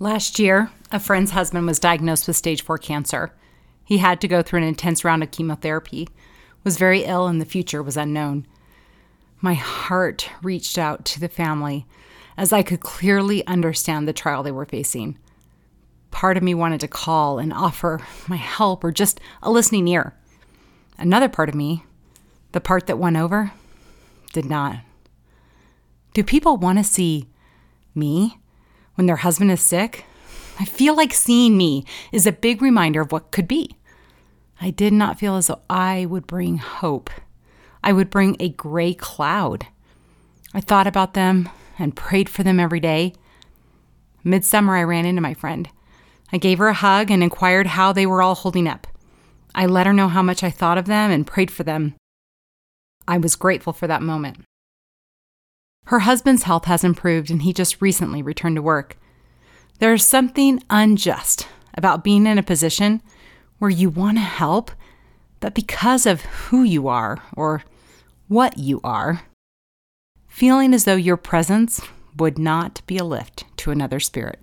Last year, a friend's husband was diagnosed with stage 4 cancer. He had to go through an intense round of chemotherapy, was very ill, and the future was unknown. My heart reached out to the family as I could clearly understand the trial they were facing. Part of me wanted to call and offer my help or just a listening ear. Another part of me, the part that won over, did not. Do people want to see me? When their husband is sick, I feel like seeing me is a big reminder of what could be. I did not feel as though I would bring hope. I would bring a gray cloud. I thought about them and prayed for them every day. Midsummer, I ran into my friend. I gave her a hug and inquired how they were all holding up. I let her know how much I thought of them and prayed for them. I was grateful for that moment. Her husband's health has improved and he just recently returned to work. There is something unjust about being in a position where you want to help, but because of who you are or what you are, feeling as though your presence would not be a lift to another spirit.